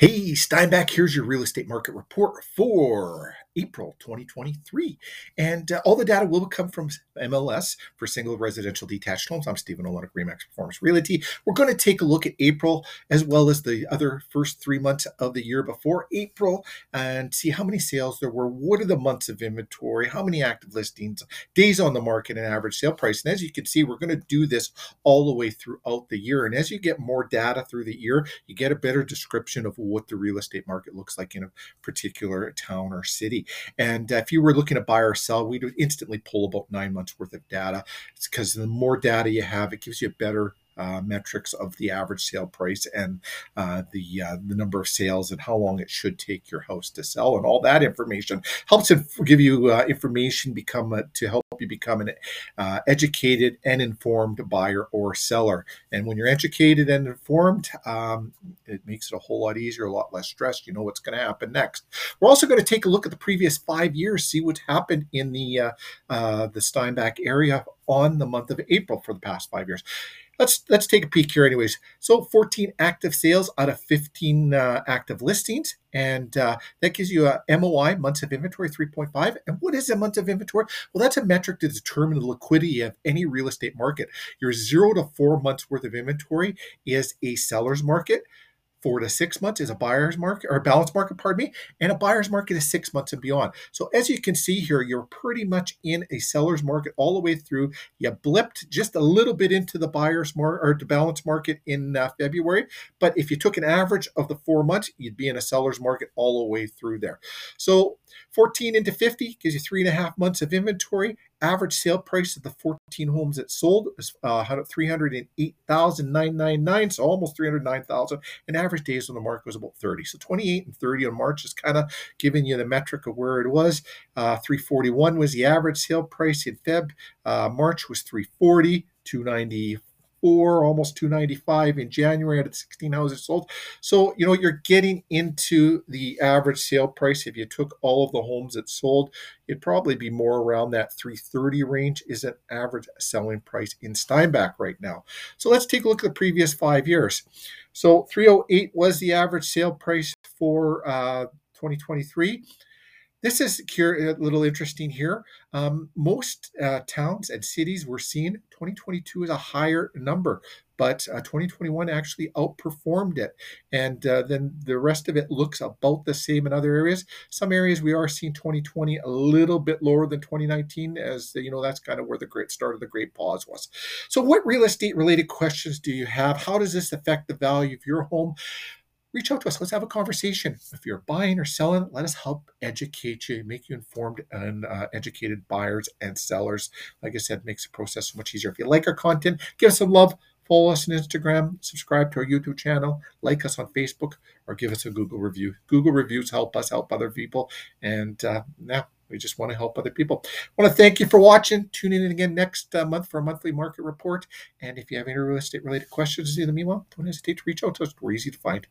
Hey, Steinbach, here's your real estate market report for April 2023. And uh, all the data will come from MLS for single residential detached homes. I'm Stephen Olyniuk, Remax Performance Realty. We're going to take a look at April as well as the other first three months of the year before April and see how many sales there were. What are the months of inventory? How many active listings, days on the market, and average sale price. And as you can see, we're going to do this all the way throughout the year. And as you get more data through the year, you get a better description of what the real estate market looks like in a particular town or city. And uh, if you were looking to buy or sell, we'd instantly pull about nine months worth of data. It's because the more data you have, it gives you a better uh, metrics of the average sale price and uh, the uh, the number of sales and how long it should take your house to sell and all that information helps to give you uh, information become a, to help you become an uh, educated and informed buyer or seller. And when you're educated and informed, um, it makes it a whole lot easier, a lot less stressed. You know what's going to happen next. We're also going to take a look at the previous five years, see what's happened in the uh, the Steinbach area on the month of April for the past five years let's let's take a peek here anyways. So 14 active sales out of 15 uh, active listings and uh, that gives you a moi months of inventory 3.5 and what is a month of inventory? Well that's a metric to determine the liquidity of any real estate market. Your zero to four months worth of inventory is a seller's market four to six months is a buyer's market or a balanced market, pardon me, and a buyer's market is six months and beyond. So as you can see here, you're pretty much in a seller's market all the way through. You blipped just a little bit into the buyer's market or the balanced market in uh, February, but if you took an average of the four months, you'd be in a seller's market all the way through there. So 14 into 50 gives you three and a half months of inventory. Average sale price of the 14 homes that sold is uh, 308,999, so almost 309,000. And average days on the market was about 30. So 28 and 30 on March is kind of giving you the metric of where it was. Uh, 341 was the average sale price in Feb. Uh, March was 340. 290 four, almost 295 in January of 16 houses sold. So, you know, you're getting into the average sale price. If you took all of the homes that sold, it'd probably be more around that 330 range is an average selling price in Steinbach right now. So let's take a look at the previous five years. So 308 was the average sale price for uh, 2023. This is a little interesting here. Um, most uh, towns and cities were seeing 2022 as a higher number, but uh, 2021 actually outperformed it. And uh, then the rest of it looks about the same in other areas. Some areas we are seeing 2020 a little bit lower than 2019, as you know, that's kind of where the great start of the great pause was. So, what real estate related questions do you have? How does this affect the value of your home? Reach out to us. Let's have a conversation. If you're buying or selling, let us help educate you, make you informed and uh, educated buyers and sellers. Like I said, makes the process so much easier. If you like our content, give us some love. Follow us on Instagram, subscribe to our YouTube channel, like us on Facebook, or give us a Google review. Google reviews help us help other people. And uh, now we just want to help other people. I want to thank you for watching. Tune in again next uh, month for a monthly market report. And if you have any real estate related questions in the meanwhile, don't hesitate to reach out to us. We're easy to find.